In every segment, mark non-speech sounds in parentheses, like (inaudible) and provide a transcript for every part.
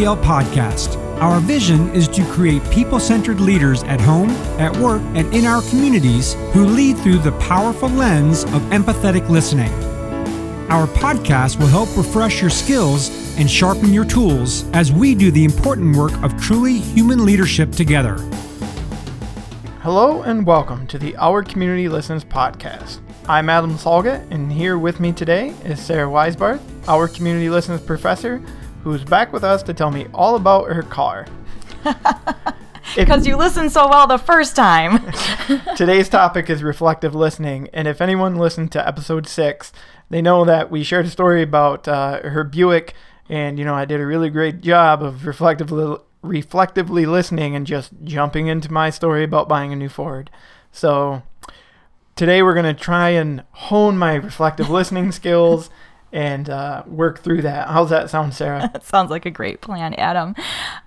Podcast. Our vision is to create people centered leaders at home, at work, and in our communities who lead through the powerful lens of empathetic listening. Our podcast will help refresh your skills and sharpen your tools as we do the important work of truly human leadership together. Hello and welcome to the Our Community Listens podcast. I'm Adam Salga, and here with me today is Sarah Weisbarth, our Community Listens professor, who's back with us to tell me all about her car. (laughs) Because you listened so well the first time. (laughs) Today's topic is reflective listening, and if anyone listened to episode six, they know that we shared a story about uh, her Buick, and you know I did a really great job of reflectively reflectively listening and just jumping into my story about buying a new Ford. So today we're gonna try and hone my reflective listening (laughs) skills and uh, work through that. How's that sound, Sarah? (laughs) that sounds like a great plan, Adam.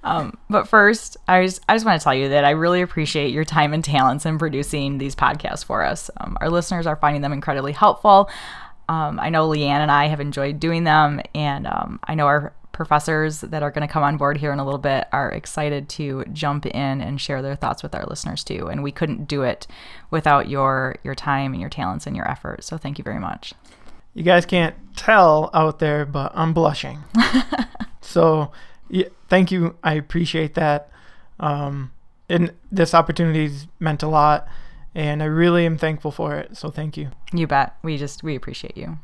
Um, but first, I just, I just want to tell you that I really appreciate your time and talents in producing these podcasts for us. Um, our listeners are finding them incredibly helpful. Um, I know Leanne and I have enjoyed doing them, and um, I know our professors that are going to come on board here in a little bit are excited to jump in and share their thoughts with our listeners too. And we couldn't do it without your your time and your talents and your effort. So thank you very much. You guys can't tell out there, but I'm blushing. (laughs) so, yeah, thank you. I appreciate that. Um, and this opportunity's meant a lot, and I really am thankful for it. So, thank you. You bet. We just we appreciate you.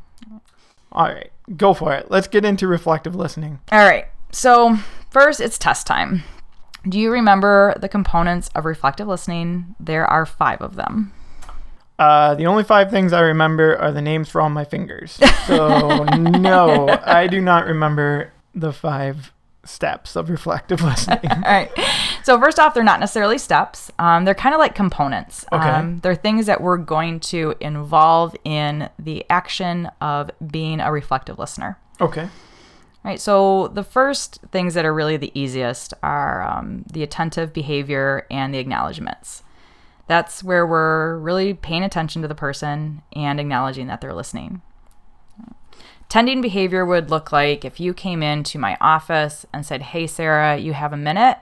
All right, go for it. Let's get into reflective listening. All right. So, first, it's test time. Do you remember the components of reflective listening? There are five of them. Uh, the only five things I remember are the names for all my fingers. So, (laughs) no, I do not remember the five steps of reflective (laughs) listening. (laughs) all right. So, first off, they're not necessarily steps, um, they're kind of like components. Okay. Um, they're things that we're going to involve in the action of being a reflective listener. Okay. Right. So the first things that are really the easiest are um, the attentive behavior and the acknowledgments. That's where we're really paying attention to the person and acknowledging that they're listening. Tending behavior would look like if you came into my office and said, Hey, Sarah, you have a minute,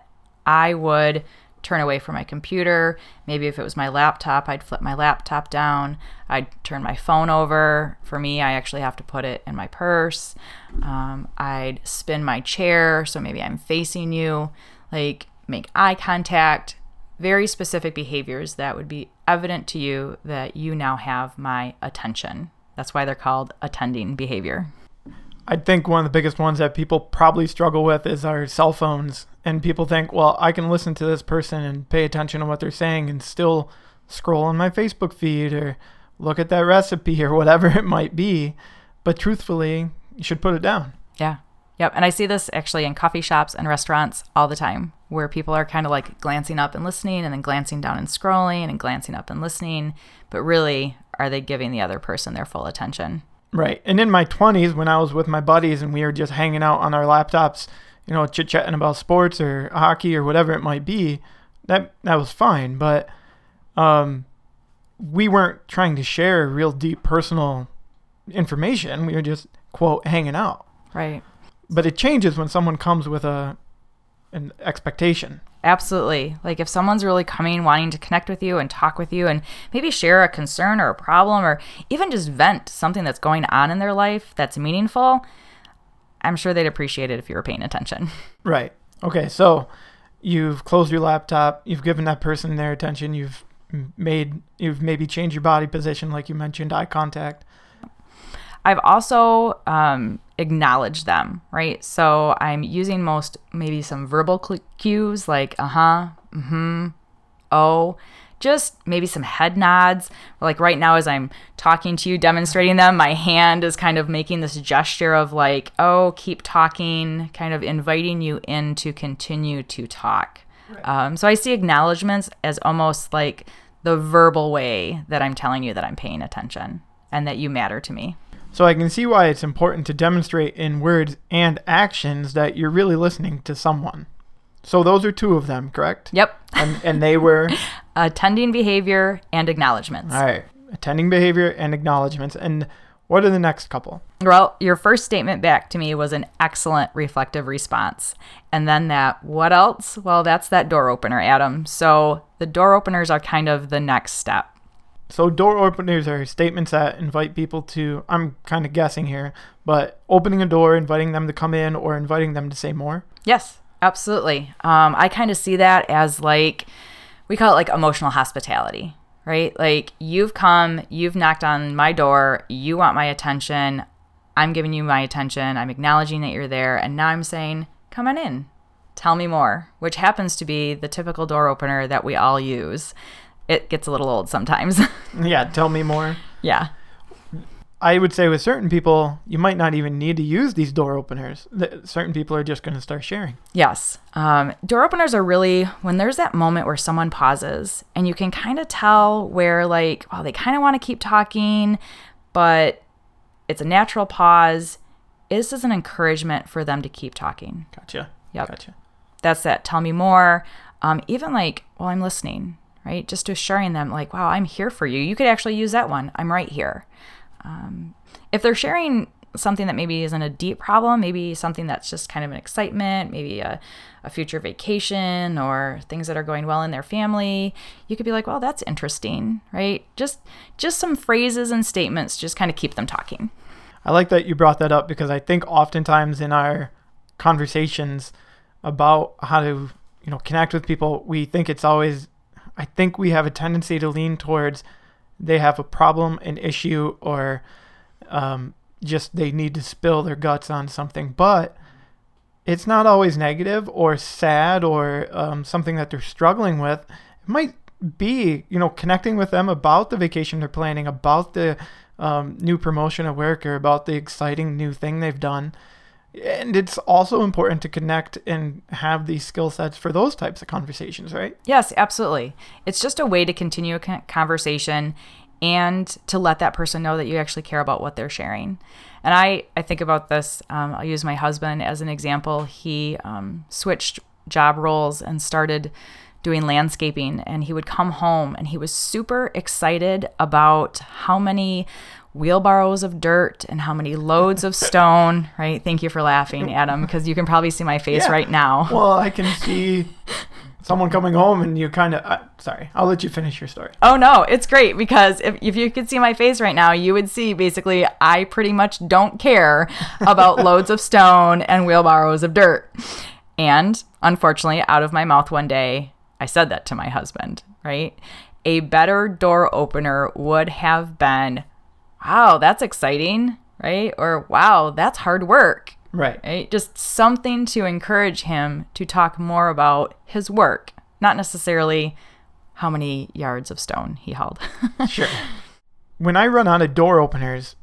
I would turn away from my computer. Maybe if it was my laptop, I'd flip my laptop down. I'd turn my phone over. For me, I actually have to put it in my purse. Um, I'd spin my chair, so maybe I'm facing you. Like, make eye contact. Very specific behaviors that would be evident to you that you now have my attention. That's why they're called attending behavior. I think one of the biggest ones that people probably struggle with is our cell phones. And people think, well, I can listen to this person and pay attention to what they're saying and still scroll on my Facebook feed or look at that recipe (laughs) or whatever it might be. But truthfully, you should put it down. Yeah. Yep. And I see this actually in coffee shops and restaurants all the time where people are kind of like glancing up and listening and then glancing down and scrolling and glancing up and listening. But really, are they giving the other person their full attention? Right. And in my 20s, when I was with my buddies and we were just hanging out on our laptops, you know, chit chatting about sports or hockey or whatever it might be, that that was fine. But um, we weren't trying to share real deep personal information. We were just quote hanging out. Right. But it changes when someone comes with a an expectation. Absolutely. Like if someone's really coming wanting to connect with you and talk with you and maybe share a concern or a problem or even just vent something that's going on in their life that's meaningful, I'm sure they'd appreciate it if you were paying attention. (laughs) Right. Okay. So you've closed your laptop, you've given that person their attention, you've made you've maybe changed your body position like you mentioned eye contact I've also um, acknowledged them, right? So I'm using most maybe some verbal cues like uh huh, mm hmm, oh, just maybe some head nods. Like right now, as I'm talking to you, demonstrating them, my hand is kind of making this gesture of like, oh, keep talking, kind of inviting you in to continue to talk. Right. Um, so I see acknowledgments as almost like the verbal way that I'm telling you that I'm paying attention and that you matter to me. So I can see why it's important to demonstrate in words and actions that you're really listening to someone. So those are two of them, correct? Yep. And and they were (laughs) attending behavior and acknowledgments. All right. Attending behavior and acknowledgments. And What are the next couple? Well, your first statement back to me was an excellent reflective response. And then that, what else? Well, that's that door opener, Adam. So the door openers are kind of the next step. So door openers are statements that invite people to I'm kind of guessing here, but opening a door, inviting them to come in or inviting them to say more. Yes, absolutely. Um, I kind of see that as like we call it like emotional hospitality, right? Like you've come, you've knocked on my door, you want my attention. I'm giving you my attention. I'm acknowledging that you're there, and now I'm saying, "Come on in. Tell me more," which happens to be the typical door opener that we all use. It gets a little old sometimes. (laughs) Yeah, tell me more. yeah. I would say with certain people, you might not even need to use these door openers. Certain people are just going to start sharing. Yes. Um, door openers are really when there's that moment where someone pauses and you can kind of tell where, like, well, they kind of want to keep talking, but it's a natural pause. This is an encouragement for them to keep talking. Gotcha. Yep. Gotcha. That's that. Tell me more. Um, even like, well, I'm listening, right? Just assuring them, like, wow, I'm here for you. You could actually use that one. I'm right here. Um, if they're sharing something that maybe isn't a deep problem, maybe something that's just kind of an excitement, maybe a, a future vacation or things that are going well in their family, you could be like, well, that's interesting, right? Just just some phrases and statements just kind of keep them talking. I like that you brought that up because I think oftentimes in our conversations about how to, you know, connect with people, we think it's always I think we have a tendency to lean towards they have a problem, an issue, or um, just they need to spill their guts on something. But it's not always negative or sad or um, something that they're struggling with. It might be, you know, connecting with them about the vacation they're planning, about the um, new promotion at work, or about the exciting new thing they've done. And it's also important to connect and have these skill sets for those types of conversations, right? Yes, absolutely. It's just a way to continue a conversation and to let that person know that you actually care about what they're sharing. And I, I think about this, um, I'll use my husband as an example. He um, switched job roles and started doing landscaping, and he would come home and he was super excited about how many wheelbarrows of dirt and how many loads of stone, right? Thank you for laughing, (laughs) Adam, because you can probably see my face Yeah. right now. Well, I can see someone coming home and you kind of, uh, sorry, I'll let you finish your story. Oh no, it's great because if, if you could see my face right now, you would see basically I pretty much don't care about (laughs) loads of stone and wheelbarrows of dirt. And unfortunately, out of my mouth one day, I said that to my husband, right? A better door opener would have been, wow, that's exciting, right? Or wow, that's hard work Right. right? Just something to encourage him to talk more about his work, not necessarily how many yards of stone he hauled. (laughs) Sure. when I run out of door openers,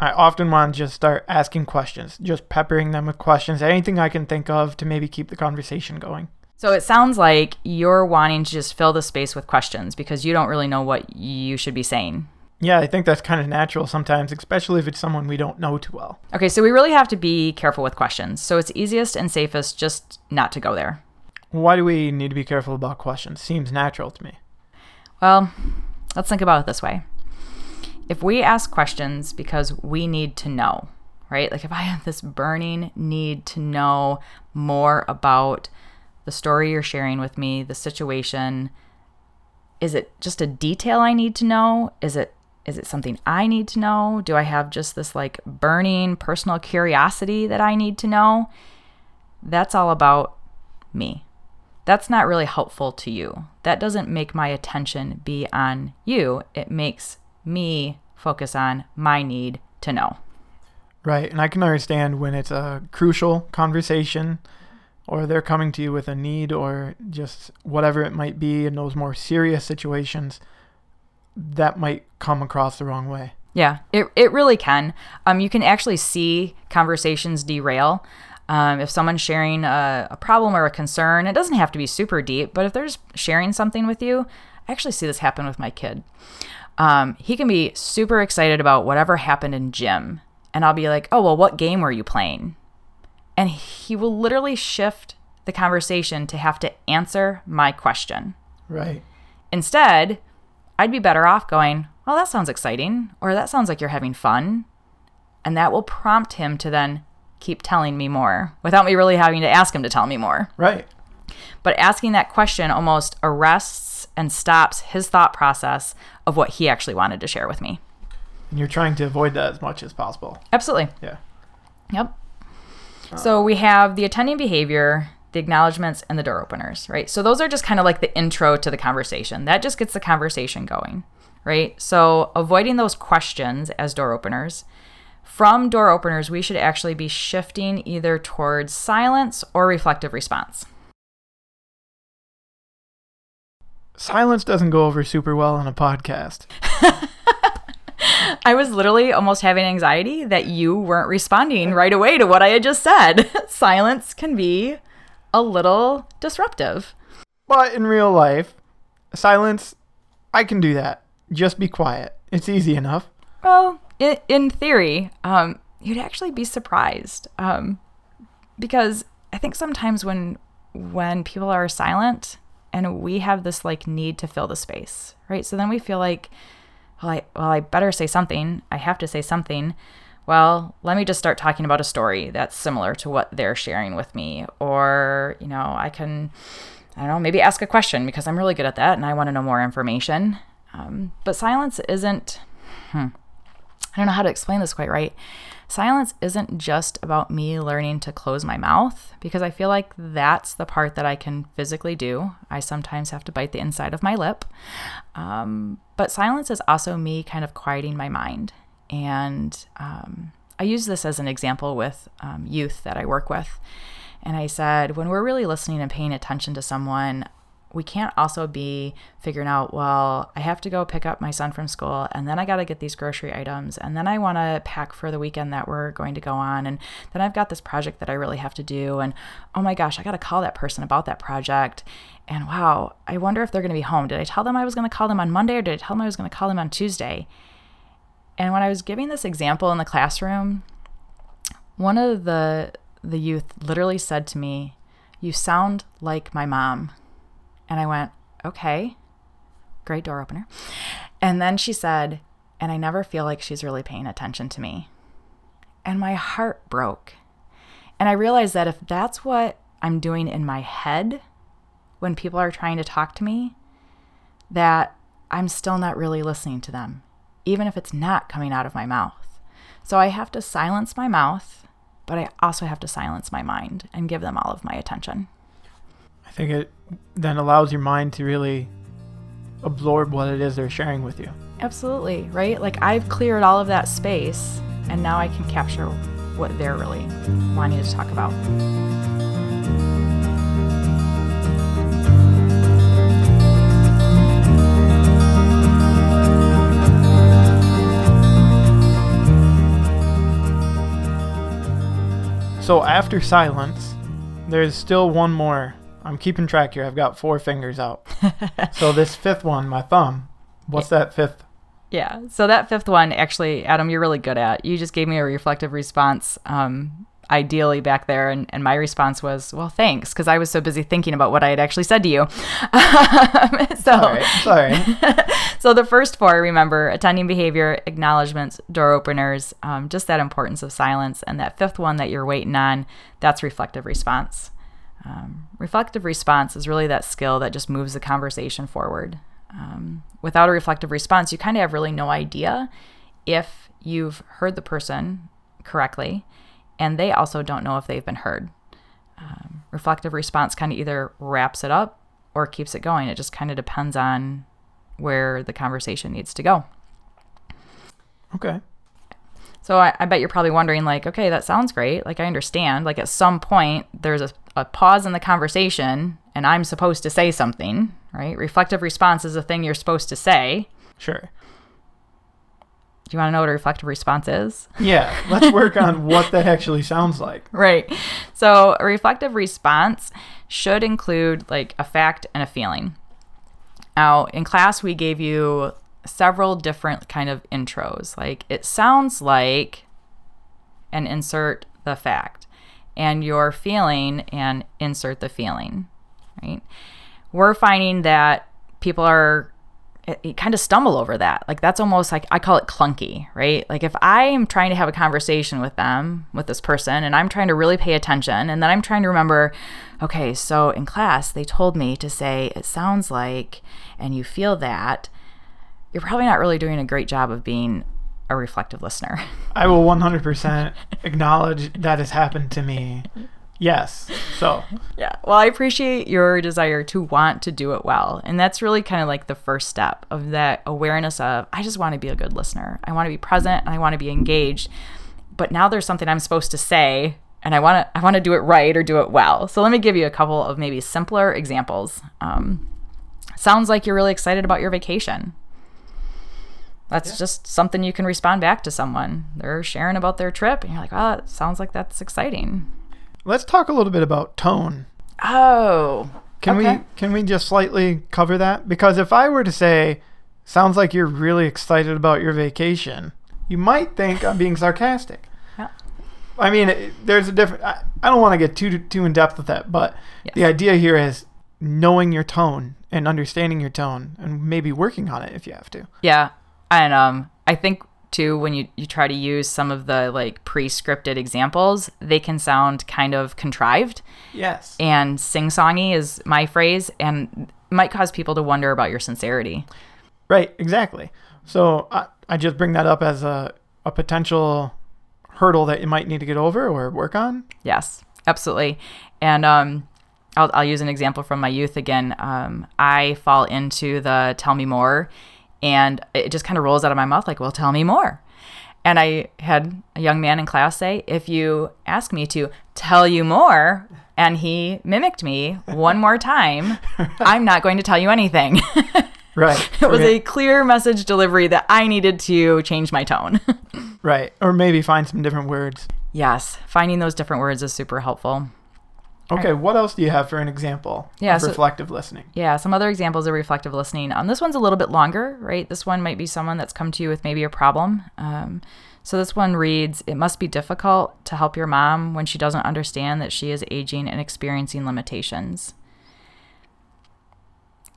I often want to just start asking questions, just peppering them with questions, anything I can think of to maybe keep the conversation going. so it sounds like you're wanting to just fill the space with questions because you don't really know what you should be saying. Yeah, I think that's kind of natural sometimes, especially if it's someone we don't know too well. Okay, so we really have to be careful with questions. So it's easiest and safest just not to go there. Why do we need to be careful about questions? Seems natural to me. Well, let's think about it this way. If we ask questions because we need to know, right? Like if I have this burning need to know more about the story you're sharing with me, the situation, is it just a detail I need to know? Is it is it something I need to know? Do I have just this like burning personal curiosity that I need to know? That's all about me that's not really helpful to you. That doesn't make my attention be on you. It makes me focus on my need to know. Right. And I can understand when it's a crucial conversation or they're coming to you with a need or just whatever it might be in those more serious situations, that might come across the wrong way. Yeah, it, it really can. Um, you can actually see conversations derail. Um, if someone's sharing a, a problem or a concern, it doesn't have to be super deep, but if they're just sharing something with you, I actually see this happen with my kid. Um, he can be super excited about whatever happened in gym, and I'll be like, oh, well, what game were you playing? And he will literally shift the conversation to have to answer my question. Right. Instead, I'd be better off going, well, that sounds exciting, or that sounds like you're having fun. And that will prompt him to then keep telling me more without me really having to ask him to tell me more. Right. But asking that question almost arrests and stops his thought process of what he actually wanted to share with me. And you're trying to avoid that as much as possible. Absolutely. Yeah. Yep. So we have the attending behavior, the acknowledgments, and the door openers, right? So those are just kind of like the intro to the conversation. That just gets the conversation going, right? So avoiding those questions as door openers. From door openers, we should actually be shifting either towards silence or reflective response. Silence doesn't go over super well on a podcast. (laughs) I was literally almost having anxiety that you weren't responding right away to what I had just said. (laughs) Silence can be a little disruptive. But in real life, silence, I can do that. Just be quiet. It's easy enough. Well, in, in theory, um, you'd actually be surprised um, because I think sometimes when when people are silent and we have this like need to fill the space, right? So then we feel like, well, I well I better say something. I have to say something. Well, let me just start talking about a story that's similar to what they're sharing with me, or you know, I can, I don't know, maybe ask a question because I'm really good at that and I want to know more information. Um, but silence isn't. Hmm, I don't know how to explain this quite right. Silence isn't just about me learning to close my mouth because I feel like that's the part that I can physically do. I sometimes have to bite the inside of my lip. Um, but silence is also me kind of quieting my mind. And um, I use this as an example with um, youth that I work with. And I said, when we're really listening and paying attention to someone, we can't also be figuring out, well, I have to go pick up my son from school and then I got to get these grocery items and then I want to pack for the weekend that we're going to go on and then I've got this project that I really have to do and oh my gosh, I got to call that person about that project. And wow, I wonder if they're going to be home. Did I tell them I was going to call them on Monday or did I tell them I was going to call them on Tuesday? And when I was giving this example in the classroom, one of the the youth literally said to me, "You sound like my mom." And I went, okay, great door opener. And then she said, and I never feel like she's really paying attention to me. And my heart broke. And I realized that if that's what I'm doing in my head when people are trying to talk to me, that I'm still not really listening to them, even if it's not coming out of my mouth. So I have to silence my mouth, but I also have to silence my mind and give them all of my attention. I think it then allows your mind to really absorb what it is they're sharing with you. Absolutely, right? Like I've cleared all of that space and now I can capture what they're really wanting to talk about. So after silence, there's still one more I'm keeping track here. I've got four fingers out. (laughs) so this fifth one, my thumb. What's that fifth? Yeah. So that fifth one, actually, Adam, you're really good at. You just gave me a reflective response. Um, ideally back there. And, and my response was well thanks because i was so busy thinking about what i had actually said to you. (laughs) So sorry, sorry. (laughs) so the first four remember attending behavior acknowledgments door openers um, just that importance of silence. And that fifth one that you're waiting on that's reflective response. Um, reflective response is really that skill that just moves the conversation forward. Um, without a reflective response, you kind of have really no idea if you've heard the person correctly, and they also don't know if they've been heard. Um, reflective response kind of either wraps it up or keeps it going. It just kind of depends on where the conversation needs to go. Okay. So I, I, bet you're probably wondering, like, okay, that sounds great. Like, I understand. Like, at some point, there's a, a pause in the conversation, and I'm supposed to say something, right? Reflective response is a thing you're supposed to say. Sure. Do you want to know what a reflective response is? Yeah, let's work on (laughs) what that actually sounds like. Right. So, a reflective response should include like a fact and a feeling. Now, in class, we gave you several different kind of intros. Like it sounds like and insert the fact and your feeling and insert the feeling, right? We're finding that people are it, kind of stumble over that. Like that's almost like I call it clunky, right? Like if I am trying to have a conversation with them, with this person, and I'm trying to really pay attention, and then I'm trying to remember, okay, so in class they told me to say it sounds like, and you feel that, you're probably not really doing a great job of being a reflective listener. I will 100% acknowledge that has happened to me. Yes. So, Yeah. Well, I appreciate your desire to want to do it well. And that's really kind of like the first step of that awareness of I just want to be a good listener. I want to be present and I want to be engaged. But now there's something I'm supposed to say and I want to I want to do it right or do it well. So let me give you a couple of maybe simpler examples. Um, sounds like you're really excited about your vacation. That's just something you can respond back to someone. They're sharing about their trip, and you're like, "Oh, it sounds like that's exciting." Let's talk a little bit about tone. Oh, Can Okay. we can we just slightly cover that? Because if I were to say, sounds like you're really excited about your vacation, you might think I'm being sarcastic. Yeah. I mean, it, there's a different. I, I don't want to get too too in depth with that, but Yes. the idea here is knowing your tone and understanding your tone, and maybe working on it if you have to. Yeah. And um I think too when you, you try to use some of the like pre-scripted examples, they can sound kind of contrived Yes. and sing-songy is my phrase and might cause people to wonder about your sincerity. Right, exactly. So I, I just bring that up as a, a potential hurdle that you might need to get over or work on. Yes, absolutely. And um, I'll, I'll use an example from my youth again. Um, I fall into the tell me more, and it just kind of rolls out of my mouth like, well, tell me more. And I had a young man in class say, if you ask me to tell you more, and he mimicked me one more time, (laughs) I'm not going to tell you anything. (laughs) Right. (laughs) it was a clear message delivery that I needed to change my tone. right. Or maybe find some different words. yes, finding those different words is super helpful. Okay, what else do you have for an example Yeah, so- reflective listening? Yeah, some other examples of reflective listening. Um, this one's a little bit longer, right? This one might be someone that's come to you with maybe a problem. Um, so this one reads It must be difficult to help your mom when she doesn't understand that she is aging and experiencing limitations.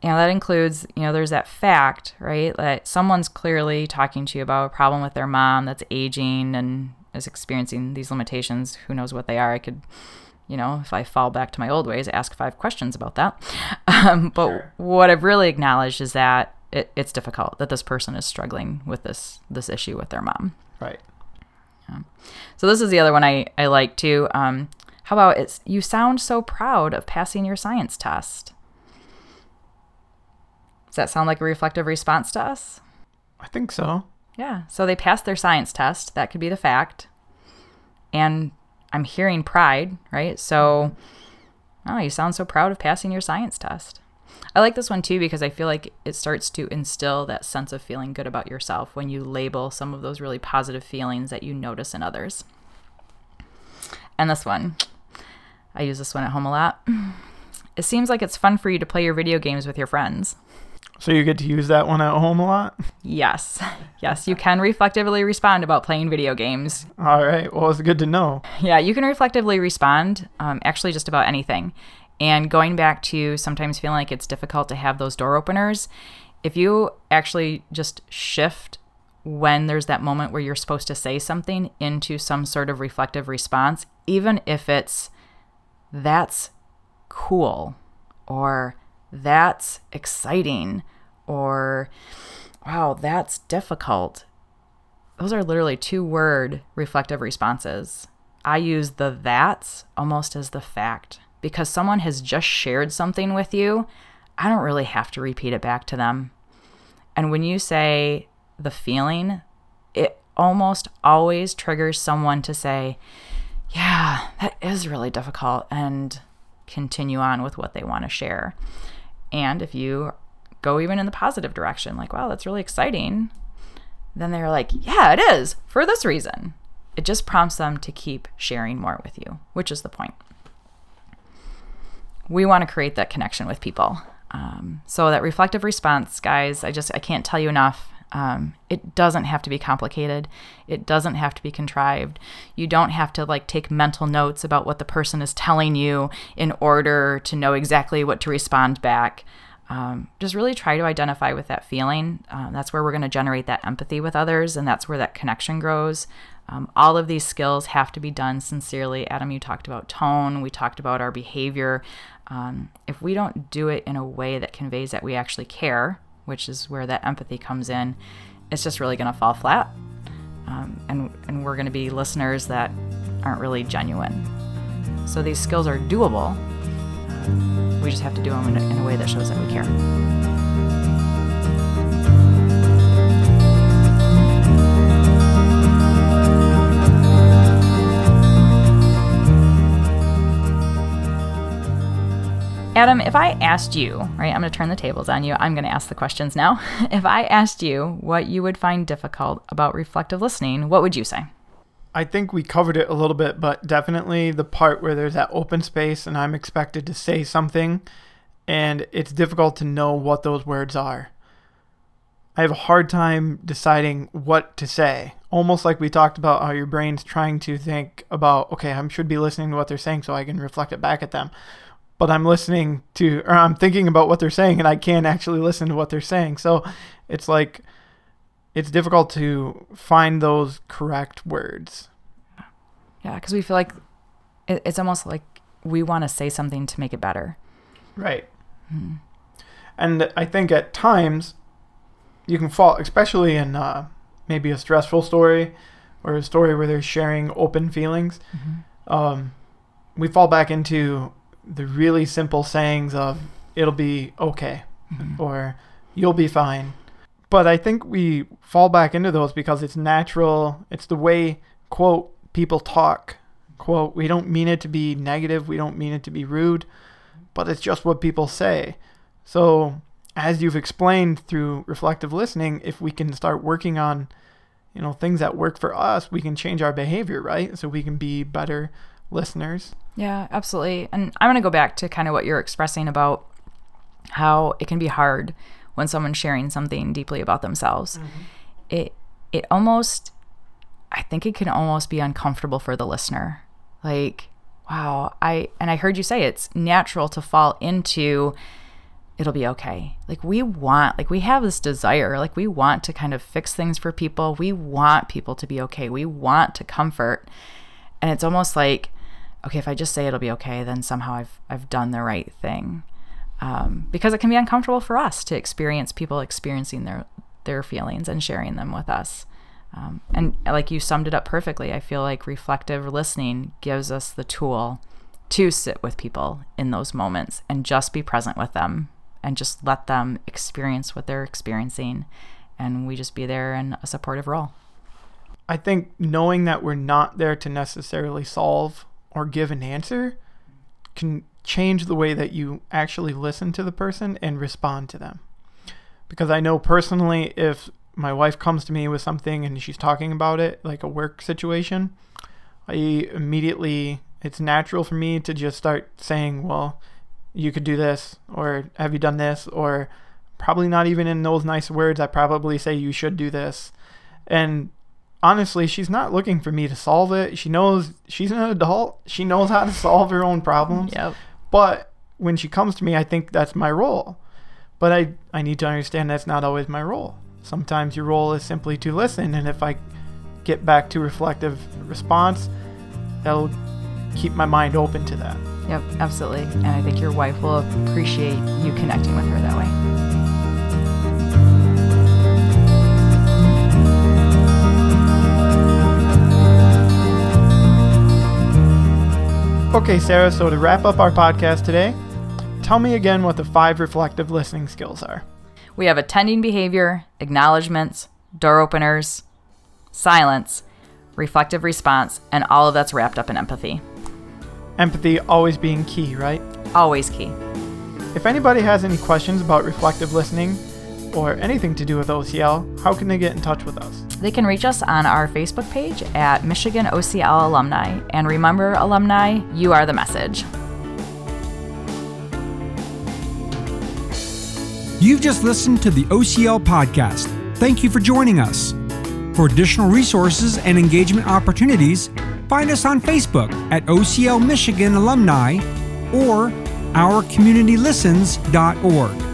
You know, that includes, you know, there's that fact, right? That someone's clearly talking to you about a problem with their mom that's aging and is experiencing these limitations. Who knows what they are? I could you know, if I fall back to my old ways, ask five questions about that. (laughs) Um, but Sure. what I've really acknowledged is that it, it's difficult that this person is struggling with this this issue with their mom. Right. So this is the other one I, I like too. Um, how about it's you sound so proud of passing your science test. Does that sound like a reflective response to us? I think so. Yeah. So they passed their science test. That could be the fact. And I'm hearing pride, right? So, oh, you sound so proud of passing your science test. I like this one too because I feel like it starts to instill that sense of feeling good about yourself when you label some of those really positive feelings that you notice in others. And this one, I use this one at home a lot. It seems like it's fun for you to play your video games with your friends. So you get to use that one at home a lot? Yes. Yes, you can reflectively respond about playing video games. All right. Well, it's good to know. Yeah, you can reflectively respond, um, actually, just about anything. And going back to sometimes feeling like it's difficult to have those door openers, if you actually just shift when there's that moment where you're supposed to say something into some sort of reflective response, even if it's that's cool or that's exciting or wow, that's difficult. Those are literally two word reflective responses. I use the that's almost as the fact because someone has just shared something with you. I don't really have to repeat it back to them. And when you say the feeling, it almost always triggers someone to say, Yeah, that is really difficult, and continue on with what they want to share. And if you go even in the positive direction, like, wow, that's really exciting, then they're like, yeah, it is for this reason. It just prompts them to keep sharing more with you, which is the point. We want to create that connection with people. Um, so that reflective response, guys, I just I can't tell you enough. Um, it doesn't have to be complicated. It doesn't have to be contrived. You don't have to like take mental notes about what the person is telling you in order to know exactly what to respond back. Um, just really try to identify with that feeling. Um, that's where we're going to generate that empathy with others, and that's where that connection grows. Um, all of these skills have to be done sincerely. Adam, you talked about tone, we talked about our behavior. Um, if we don't do it in a way that conveys that we actually care, which is where that empathy comes in, it's just really going to fall flat. Um, and, and we're going to be listeners that aren't really genuine. So these skills are doable. We just have to do them in a, in a way that shows that we care. Adam, if I asked you, right, I'm going to turn the tables on you. I'm going to ask the questions now. (laughs) if I asked you what you would find difficult about reflective listening, what would you say? I think we covered it a little bit, but definitely the part where there's that open space and I'm expected to say something and it's difficult to know what those words are. I have a hard time deciding what to say. Almost like we talked about how your brain's trying to think about, okay, I should be listening to what they're saying so I can reflect it back at them but I'm listening to, or I'm thinking about what they're saying, and I can't actually listen to what they're saying. So it's like, it's difficult to find those correct words. Yeah, because we feel like it's almost like we want to say something to make it better. Right. Hmm. And I think at times you can fall, especially in uh, maybe a stressful story or a story where they're sharing open feelings. Mm-hmm. Um, we fall back into the really simple sayings of it'll be okay mm-hmm. or you'll be fine. But I think we fall back into those because it's natural. It's the way, quote, people talk. Quote, we don't mean it to be negative. We don't mean it to be rude, but it's just what people say. So, as you've explained through reflective listening, if we can start working on, you know, things that work for us, we can change our behavior, right? So we can be better listeners. Yeah, absolutely. And I'm going to go back to kind of what you're expressing about how it can be hard when someone's sharing something deeply about themselves. Mm-hmm. It it almost I think it can almost be uncomfortable for the listener. Like, wow, I and I heard you say it's natural to fall into it'll be okay. Like we want, like we have this desire, like we want to kind of fix things for people. We want people to be okay. We want to comfort. And it's almost like okay, if I just say it'll be okay, then somehow I've I've done the right thing. Um, because it can be uncomfortable for us to experience people experiencing their their feelings and sharing them with us. Um, and like you summed it up perfectly, I feel like reflective listening gives us the tool to sit with people in those moments and just be present with them and just let them experience what they're experiencing. And we just be there in a supportive role. I think knowing that we're not there to necessarily solve or give an answer can change the way that you actually listen to the person and respond to them. Because I know personally, if my wife comes to me with something and she's talking about it, like a work situation, I immediately, it's natural for me to just start saying, well, you could do this, or have you done this, or probably not even in those nice words. I probably say you should do this. And honestly, she's not looking for me to solve it. She knows she's an adult. She knows how to solve her own problems. Yep. But when she comes to me, I think that's my role. But I, I need to understand that's not always my role. Sometimes your role is simply to listen. And if I get back to reflective response, that'll keep my mind open to that. Yep, absolutely. And I think your wife will appreciate you connecting with her that way. Okay, Sarah, so to wrap up our podcast today, tell me again what the five reflective listening skills are. We have attending behavior, acknowledgments, door openers, silence, reflective response, and all of that's wrapped up in empathy. Empathy always being key, right? Always key. If anybody has any questions about reflective listening, or anything to do with OCL, how can they get in touch with us? They can reach us on our Facebook page at Michigan OCL Alumni. And remember, alumni, you are the message. You've just listened to the OCL podcast. Thank you for joining us. For additional resources and engagement opportunities, find us on Facebook at OCL Michigan Alumni or ourcommunitylistens.org.